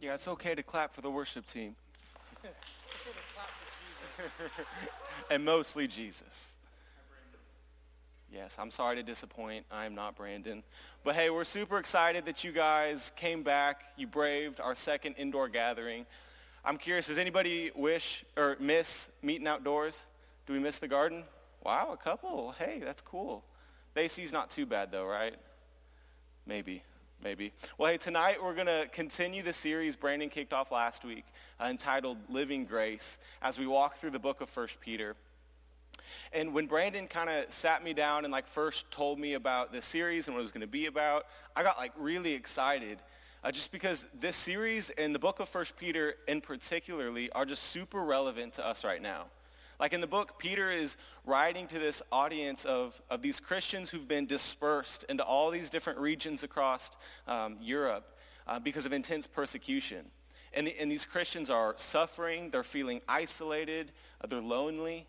Yeah, it's okay to clap for the worship team. and mostly Jesus. Yes, I'm sorry to disappoint. I am not Brandon. But hey, we're super excited that you guys came back. You braved our second indoor gathering. I'm curious, does anybody wish or miss meeting outdoors? Do we miss the garden? Wow, a couple. Hey, that's cool. The AC's not too bad though, right? Maybe, maybe. Well, hey, tonight we're going to continue the series Brandon kicked off last week uh, entitled Living Grace as we walk through the book of 1 Peter. And when Brandon kind of sat me down and like first told me about the series and what it was going to be about, I got like really excited uh, just because this series and the book of First Peter in particularly are just super relevant to us right now. Like in the book, Peter is writing to this audience of, of these Christians who've been dispersed into all these different regions across um, Europe uh, because of intense persecution. And, the, and, these Christians are suffering, they're feeling isolated, uh, they're lonely,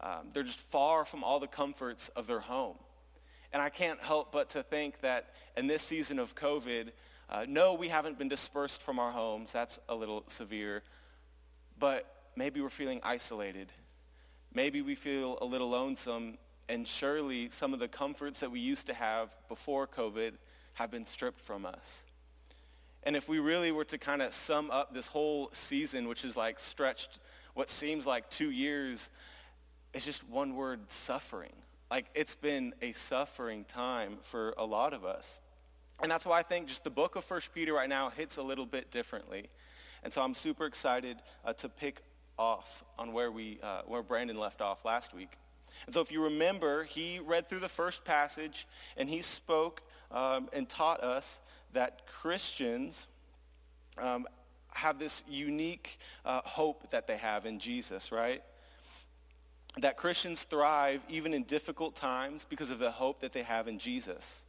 um, they're just far from all the comforts of their home. And I can't help but to think that in this season of COVID, uh, no, we haven't been dispersed from our homes. That's a little severe. But maybe we're feeling isolated. Maybe we feel a little lonesome. And surely some of the comforts that we used to have before COVID have been stripped from us. And if we really were to kind of sum up this whole season, which is like stretched what seems like two years, it's just one word, suffering. Like it's been a suffering time for a lot of us. And that's why I think just the book of First Peter right now hits a little bit differently. And so I'm super excited uh, to pick off on where, we, uh, where Brandon left off last week. And so if you remember, he read through the first passage and he spoke um, and taught us that Christians um, have this unique uh, hope that they have in Jesus, right? That Christians thrive even in difficult times because of the hope that they have in Jesus.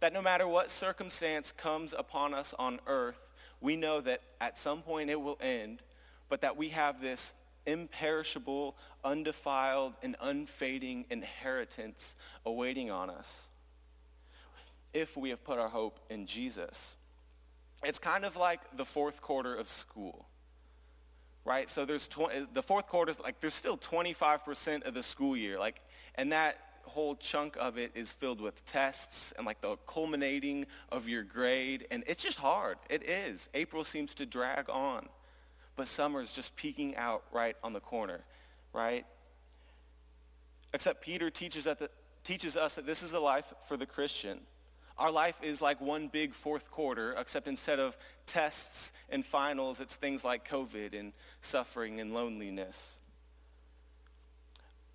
That no matter what circumstance comes upon us on earth, we know that at some point it will end, but that we have this imperishable, undefiled, and unfading inheritance awaiting on us if we have put our hope in Jesus. It's kind of like the fourth quarter of school, right? So there's 20, the fourth quarter is like there's still 25% of the school year, like, and that whole chunk of it is filled with tests and like the culminating of your grade. And it's just hard. It is. April seems to drag on. But summer is just peeking out right on the corner, right? Except Peter teaches, the, teaches us that this is the life for the Christian. Our life is like one big fourth quarter, except instead of tests and finals, it's things like COVID and suffering and loneliness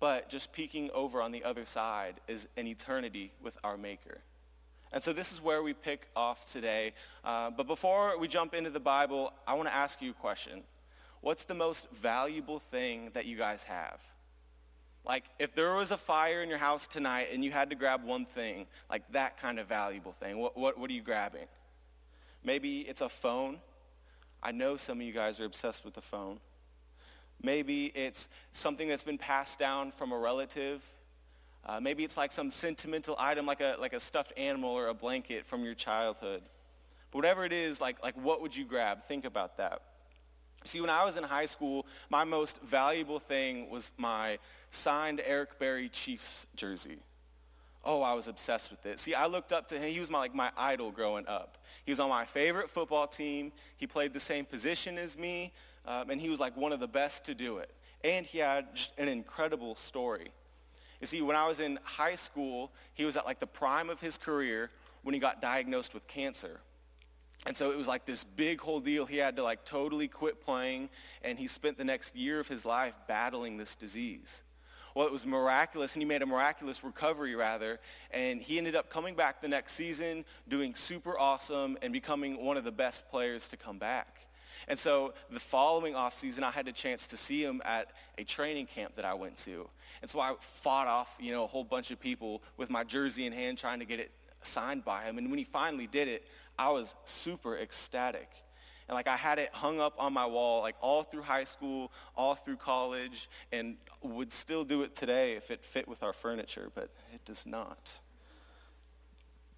but just peeking over on the other side is an eternity with our Maker. And so this is where we pick off today. Uh, but before we jump into the Bible, I want to ask you a question. What's the most valuable thing that you guys have? Like if there was a fire in your house tonight and you had to grab one thing, like that kind of valuable thing, what, what, what are you grabbing? Maybe it's a phone. I know some of you guys are obsessed with the phone. Maybe it's something that's been passed down from a relative. Uh, maybe it's like some sentimental item like a, like a stuffed animal or a blanket from your childhood. But whatever it is, like, like what would you grab? Think about that. See, when I was in high school, my most valuable thing was my signed Eric Berry Chiefs jersey. Oh, I was obsessed with it. See, I looked up to him. He was my, like my idol growing up. He was on my favorite football team. He played the same position as me um, and he was like one of the best to do it. And he had just an incredible story. You see, when I was in high school, he was at like the prime of his career when he got diagnosed with cancer. And so it was like this big whole deal. He had to like totally quit playing, and he spent the next year of his life battling this disease. Well, it was miraculous, and he made a miraculous recovery, rather. And he ended up coming back the next season, doing super awesome, and becoming one of the best players to come back. And so the following off season, I had a chance to see him at a training camp that I went to. And so I fought off, you know, a whole bunch of people with my jersey in hand trying to get it signed by him. And when he finally did it, I was super ecstatic. And like I had it hung up on my wall like all through high school, all through college, and would still do it today if it fit with our furniture, but it does not.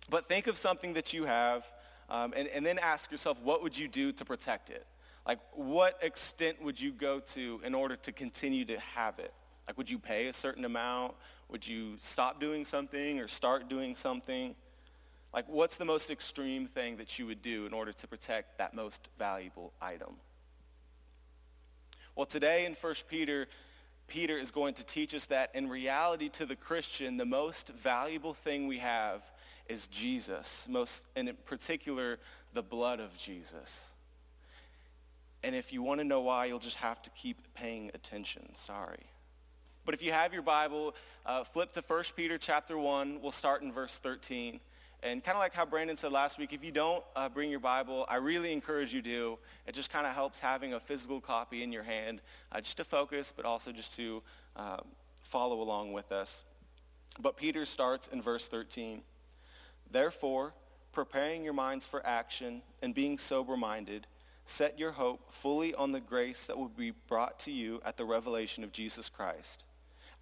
But think of something that you have um, and, and then ask yourself, what would you do to protect it? Like, what extent would you go to in order to continue to have it? Like, would you pay a certain amount? Would you stop doing something or start doing something? Like, what's the most extreme thing that you would do in order to protect that most valuable item? Well, today in 1 Peter, Peter is going to teach us that in reality to the Christian, the most valuable thing we have is Jesus, most, and in particular, the blood of Jesus. And if you want to know why, you'll just have to keep paying attention. Sorry. But if you have your Bible, uh, flip to 1 Peter chapter 1. We'll start in verse 13. And kind of like how Brandon said last week, if you don't uh, bring your Bible, I really encourage you to. It just kind of helps having a physical copy in your hand, uh, just to focus, but also just to uh, follow along with us. But Peter starts in verse 13. Therefore, preparing your minds for action and being sober-minded, set your hope fully on the grace that will be brought to you at the revelation of Jesus Christ.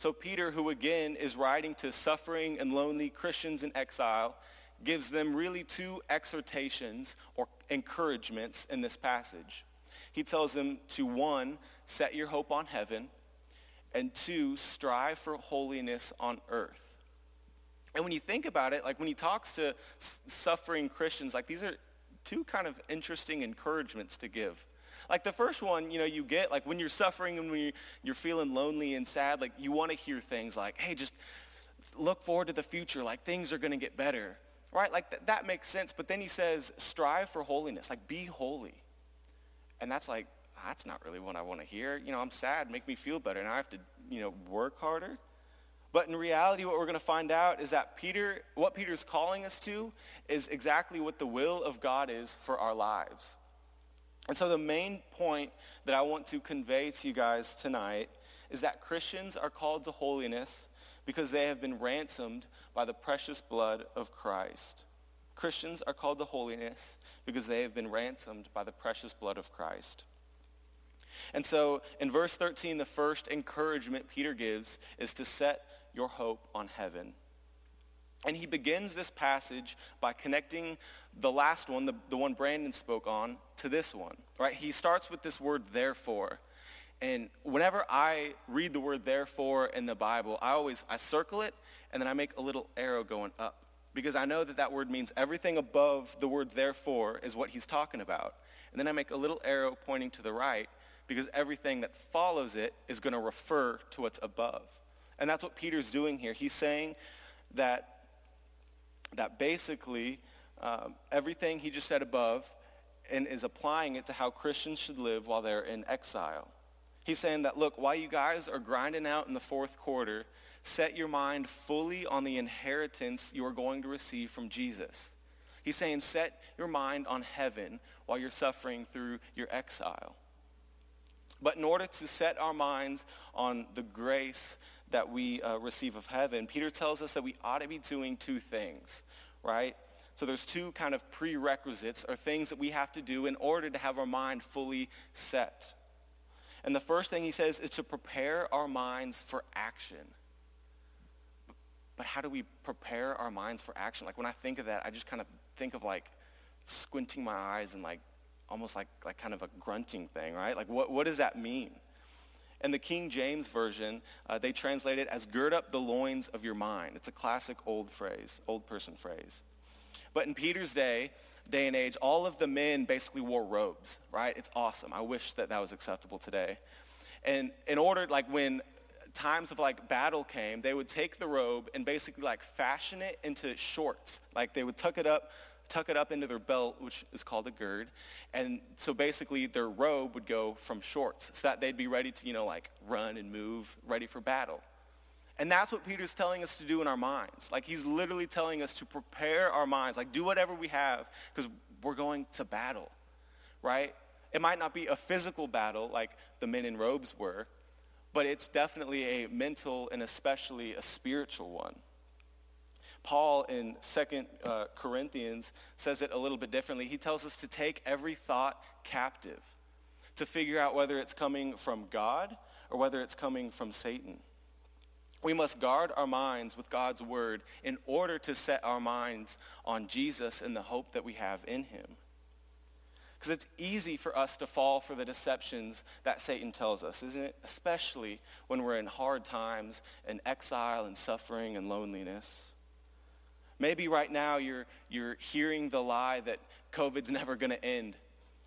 So Peter, who again is writing to suffering and lonely Christians in exile, gives them really two exhortations or encouragements in this passage. He tells them to one, set your hope on heaven, and two, strive for holiness on earth. And when you think about it, like when he talks to suffering Christians, like these are two kind of interesting encouragements to give. Like the first one, you know, you get like when you're suffering and when you're feeling lonely and sad, like you want to hear things like, hey, just look forward to the future, like things are going to get better right? Like th- that makes sense. But then he says, strive for holiness, like be holy. And that's like, that's not really what I want to hear. You know, I'm sad, make me feel better. And I have to, you know, work harder. But in reality, what we're going to find out is that Peter, what Peter's calling us to is exactly what the will of God is for our lives. And so the main point that I want to convey to you guys tonight is that Christians are called to holiness because they have been ransomed by the precious blood of Christ. Christians are called to holiness because they have been ransomed by the precious blood of Christ. And so in verse 13, the first encouragement Peter gives is to set your hope on heaven. And he begins this passage by connecting the last one, the, the one Brandon spoke on, to this one. Right? He starts with this word therefore. And whenever I read the word therefore in the Bible, I always, I circle it and then I make a little arrow going up because I know that that word means everything above the word therefore is what he's talking about. And then I make a little arrow pointing to the right because everything that follows it is going to refer to what's above. And that's what Peter's doing here. He's saying that, that basically um, everything he just said above and is applying it to how Christians should live while they're in exile. He's saying that, look, while you guys are grinding out in the fourth quarter, set your mind fully on the inheritance you are going to receive from Jesus. He's saying set your mind on heaven while you're suffering through your exile. But in order to set our minds on the grace that we uh, receive of heaven, Peter tells us that we ought to be doing two things, right? So there's two kind of prerequisites or things that we have to do in order to have our mind fully set. And the first thing he says is to prepare our minds for action. But how do we prepare our minds for action? Like when I think of that, I just kind of think of like squinting my eyes and like almost like, like kind of a grunting thing, right? Like what, what does that mean? In the King James Version, uh, they translate it as gird up the loins of your mind. It's a classic old phrase, old person phrase. But in Peter's day, day and age, all of the men basically wore robes, right? It's awesome. I wish that that was acceptable today. And in order, like when times of like battle came, they would take the robe and basically like fashion it into shorts. Like they would tuck it up, tuck it up into their belt, which is called a gird. And so basically their robe would go from shorts so that they'd be ready to, you know, like run and move, ready for battle. And that's what Peter's telling us to do in our minds. Like he's literally telling us to prepare our minds, like do whatever we have because we're going to battle, right? It might not be a physical battle like the men in robes were, but it's definitely a mental and especially a spiritual one. Paul in 2 uh, Corinthians says it a little bit differently. He tells us to take every thought captive, to figure out whether it's coming from God or whether it's coming from Satan. We must guard our minds with God's word in order to set our minds on Jesus and the hope that we have in him. Because it's easy for us to fall for the deceptions that Satan tells us, isn't it? Especially when we're in hard times and exile and suffering and loneliness. Maybe right now you're, you're hearing the lie that COVID's never going to end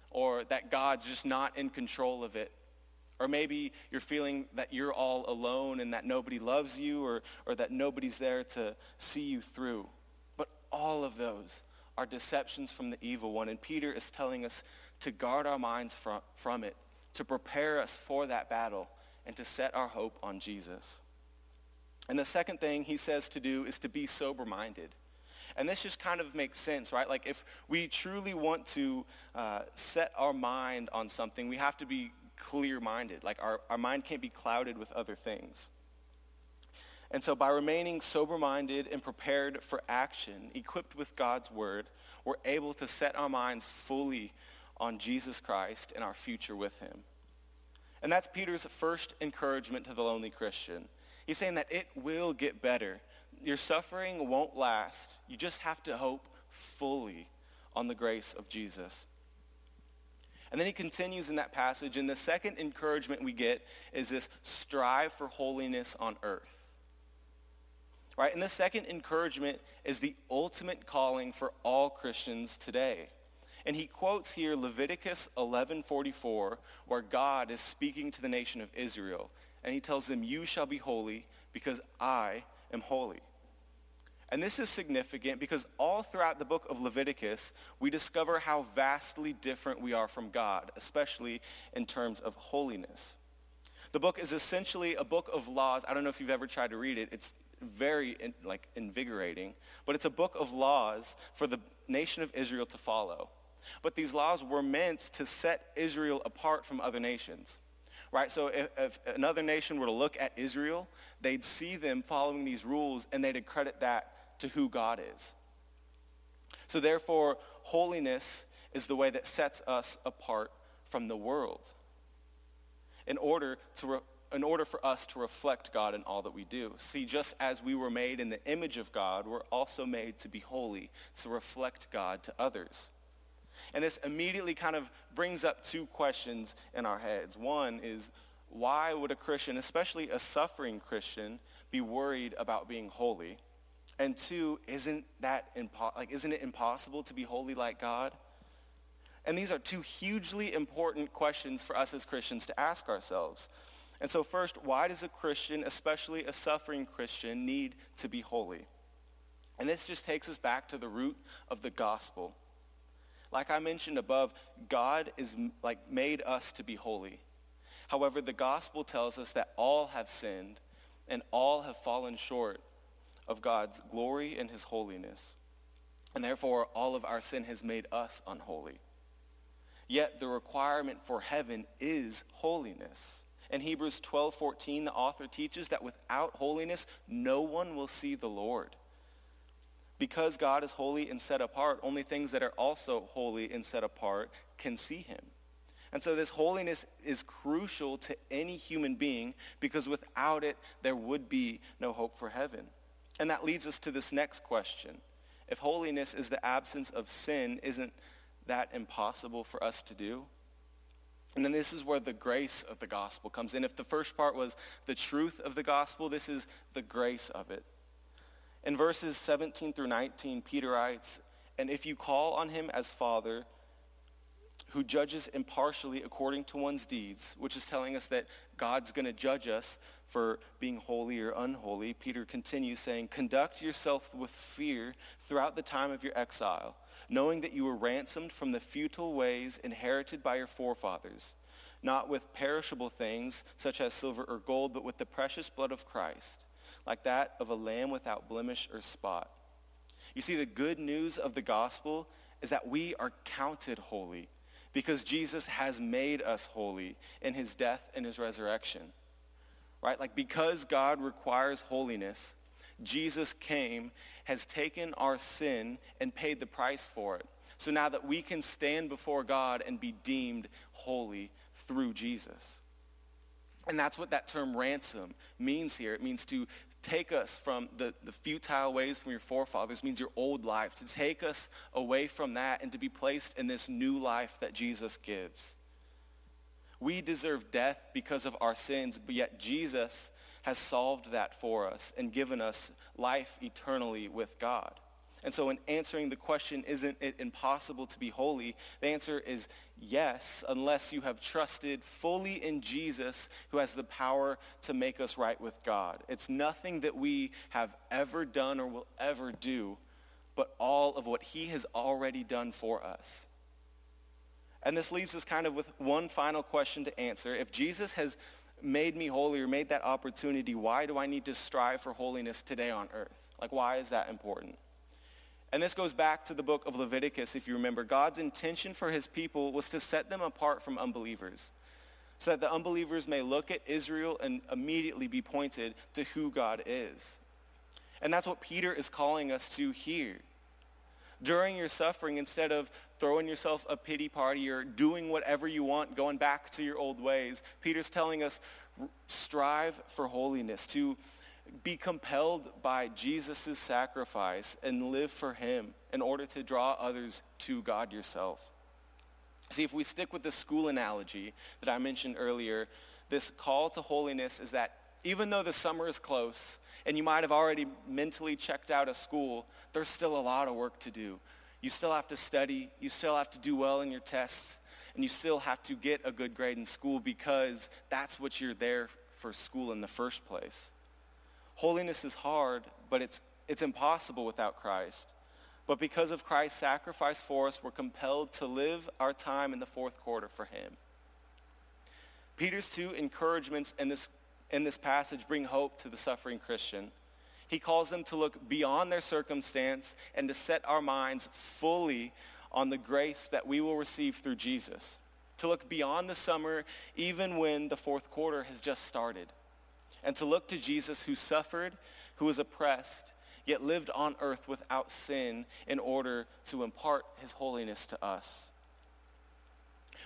or that God's just not in control of it. Or maybe you're feeling that you're all alone and that nobody loves you or, or that nobody's there to see you through. But all of those are deceptions from the evil one. And Peter is telling us to guard our minds from, from it, to prepare us for that battle, and to set our hope on Jesus. And the second thing he says to do is to be sober-minded. And this just kind of makes sense, right? Like if we truly want to uh, set our mind on something, we have to be clear-minded. Like our, our mind can't be clouded with other things. And so by remaining sober-minded and prepared for action, equipped with God's word, we're able to set our minds fully on Jesus Christ and our future with him. And that's Peter's first encouragement to the lonely Christian. He's saying that it will get better. Your suffering won't last. You just have to hope fully on the grace of Jesus. And then he continues in that passage, and the second encouragement we get is this strive for holiness on earth. Right? And the second encouragement is the ultimate calling for all Christians today. And he quotes here Leviticus 11:44 where God is speaking to the nation of Israel and he tells them you shall be holy because I am holy. And this is significant because all throughout the book of Leviticus, we discover how vastly different we are from God, especially in terms of holiness. The book is essentially a book of laws. I don't know if you've ever tried to read it. It's very like invigorating, but it's a book of laws for the nation of Israel to follow. But these laws were meant to set Israel apart from other nations. Right? So if, if another nation were to look at Israel, they'd see them following these rules and they'd accredit that to who God is. So therefore, holiness is the way that sets us apart from the world in order to re- in order for us to reflect God in all that we do. See, just as we were made in the image of God, we're also made to be holy, to reflect God to others. And this immediately kind of brings up two questions in our heads. One is, why would a Christian, especially a suffering Christian, be worried about being holy? And two, isn't that impo- like isn't it impossible to be holy like God? And these are two hugely important questions for us as Christians to ask ourselves. And so first, why does a Christian, especially a suffering Christian, need to be holy? And this just takes us back to the root of the gospel. Like I mentioned above, God is like made us to be holy. However, the gospel tells us that all have sinned and all have fallen short of God's glory and his holiness. And therefore, all of our sin has made us unholy. Yet the requirement for heaven is holiness. In Hebrews 12:14, the author teaches that without holiness, no one will see the Lord. Because God is holy and set apart, only things that are also holy and set apart can see him. And so this holiness is crucial to any human being because without it, there would be no hope for heaven. And that leads us to this next question. If holiness is the absence of sin, isn't that impossible for us to do? And then this is where the grace of the gospel comes in. If the first part was the truth of the gospel, this is the grace of it. In verses 17 through 19, Peter writes, And if you call on him as Father, who judges impartially according to one's deeds, which is telling us that God's going to judge us for being holy or unholy, Peter continues saying, conduct yourself with fear throughout the time of your exile, knowing that you were ransomed from the futile ways inherited by your forefathers, not with perishable things such as silver or gold, but with the precious blood of Christ, like that of a lamb without blemish or spot. You see, the good news of the gospel is that we are counted holy because Jesus has made us holy in his death and his resurrection. Right? Like because God requires holiness, Jesus came, has taken our sin and paid the price for it. So now that we can stand before God and be deemed holy through Jesus. And that's what that term ransom means here. It means to take us from the, the futile ways from your forefathers, means your old life, to take us away from that and to be placed in this new life that Jesus gives. We deserve death because of our sins, but yet Jesus has solved that for us and given us life eternally with God. And so in answering the question, isn't it impossible to be holy? The answer is yes, unless you have trusted fully in Jesus who has the power to make us right with God. It's nothing that we have ever done or will ever do, but all of what he has already done for us. And this leaves us kind of with one final question to answer. If Jesus has made me holy or made that opportunity, why do I need to strive for holiness today on earth? Like, why is that important? And this goes back to the book of Leviticus, if you remember. God's intention for his people was to set them apart from unbelievers so that the unbelievers may look at Israel and immediately be pointed to who God is. And that's what Peter is calling us to here. During your suffering, instead of throwing yourself a pity party or doing whatever you want, going back to your old ways, Peter's telling us, strive for holiness, to be compelled by Jesus' sacrifice and live for him in order to draw others to God yourself. See, if we stick with the school analogy that I mentioned earlier, this call to holiness is that even though the summer is close and you might have already mentally checked out of school, there's still a lot of work to do. You still have to study. You still have to do well in your tests. And you still have to get a good grade in school because that's what you're there for school in the first place. Holiness is hard, but it's, it's impossible without Christ. But because of Christ's sacrifice for us, we're compelled to live our time in the fourth quarter for him. Peter's two encouragements in this, in this passage bring hope to the suffering Christian. He calls them to look beyond their circumstance and to set our minds fully on the grace that we will receive through Jesus. To look beyond the summer even when the fourth quarter has just started and to look to Jesus who suffered, who was oppressed, yet lived on earth without sin in order to impart his holiness to us.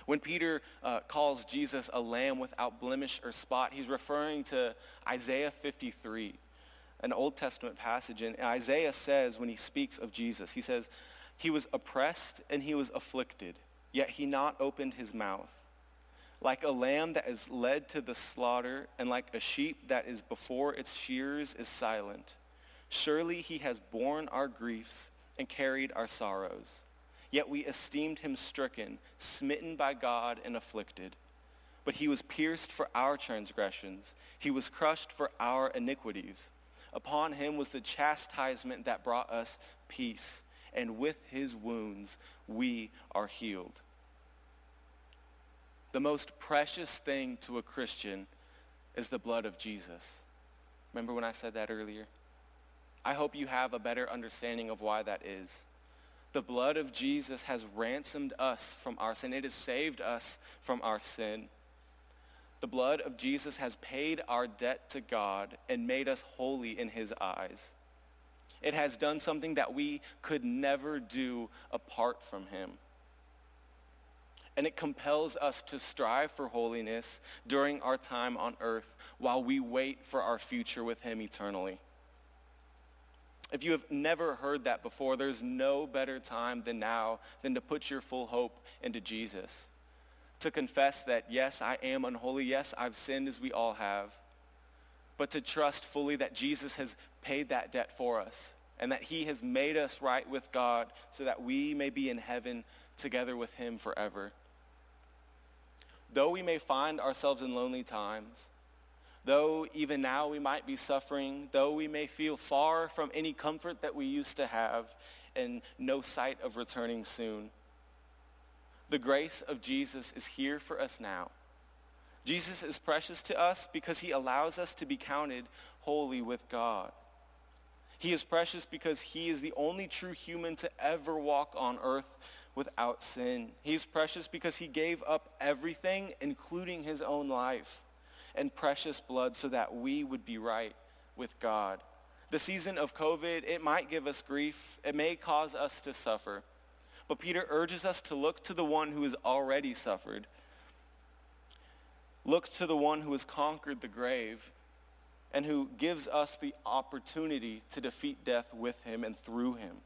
When Peter uh, calls Jesus a lamb without blemish or spot, he's referring to Isaiah 53, an Old Testament passage. And Isaiah says when he speaks of Jesus, he says, he was oppressed and he was afflicted, yet he not opened his mouth like a lamb that is led to the slaughter, and like a sheep that is before its shears is silent. Surely he has borne our griefs and carried our sorrows. Yet we esteemed him stricken, smitten by God, and afflicted. But he was pierced for our transgressions. He was crushed for our iniquities. Upon him was the chastisement that brought us peace, and with his wounds we are healed. The most precious thing to a Christian is the blood of Jesus. Remember when I said that earlier? I hope you have a better understanding of why that is. The blood of Jesus has ransomed us from our sin. It has saved us from our sin. The blood of Jesus has paid our debt to God and made us holy in his eyes. It has done something that we could never do apart from him and it compels us to strive for holiness during our time on earth while we wait for our future with him eternally. If you have never heard that before, there's no better time than now than to put your full hope into Jesus. To confess that, yes, I am unholy. Yes, I've sinned as we all have. But to trust fully that Jesus has paid that debt for us and that he has made us right with God so that we may be in heaven together with him forever. Though we may find ourselves in lonely times, though even now we might be suffering, though we may feel far from any comfort that we used to have and no sight of returning soon, the grace of Jesus is here for us now. Jesus is precious to us because he allows us to be counted holy with God. He is precious because he is the only true human to ever walk on earth without sin. He's precious because he gave up everything, including his own life and precious blood so that we would be right with God. The season of COVID, it might give us grief. It may cause us to suffer. But Peter urges us to look to the one who has already suffered. Look to the one who has conquered the grave and who gives us the opportunity to defeat death with him and through him.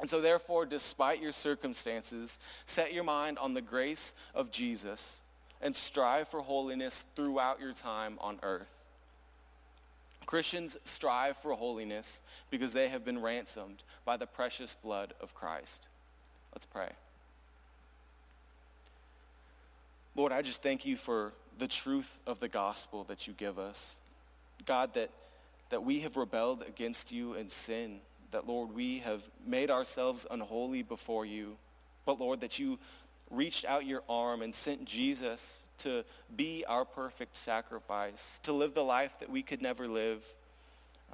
And so therefore, despite your circumstances, set your mind on the grace of Jesus and strive for holiness throughout your time on earth. Christians strive for holiness because they have been ransomed by the precious blood of Christ. Let's pray. Lord, I just thank you for the truth of the gospel that you give us. God, that, that we have rebelled against you in sin, that, Lord, we have made ourselves unholy before you, but, Lord, that you reached out your arm and sent Jesus to be our perfect sacrifice, to live the life that we could never live.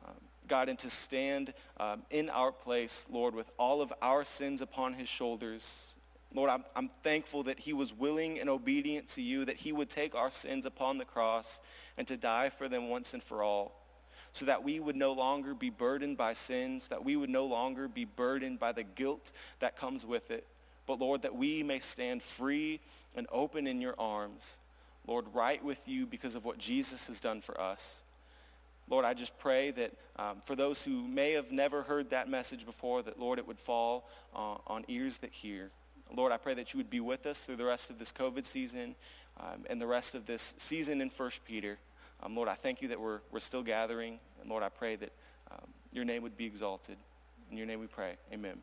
Um, God, and to stand um, in our place, Lord, with all of our sins upon his shoulders. Lord, I'm, I'm thankful that he was willing and obedient to you, that he would take our sins upon the cross and to die for them once and for all, so that we would no longer be burdened by sins, that we would no longer be burdened by the guilt that comes with it. But Lord, that we may stand free and open in your arms, Lord, right with you because of what Jesus has done for us. Lord, I just pray that um, for those who may have never heard that message before, that, Lord, it would fall uh, on ears that hear. Lord, I pray that you would be with us through the rest of this COVID season um, and the rest of this season in 1 Peter. Um, Lord, I thank you that we're, we're still gathering. And Lord, I pray that um, your name would be exalted. In your name we pray. Amen.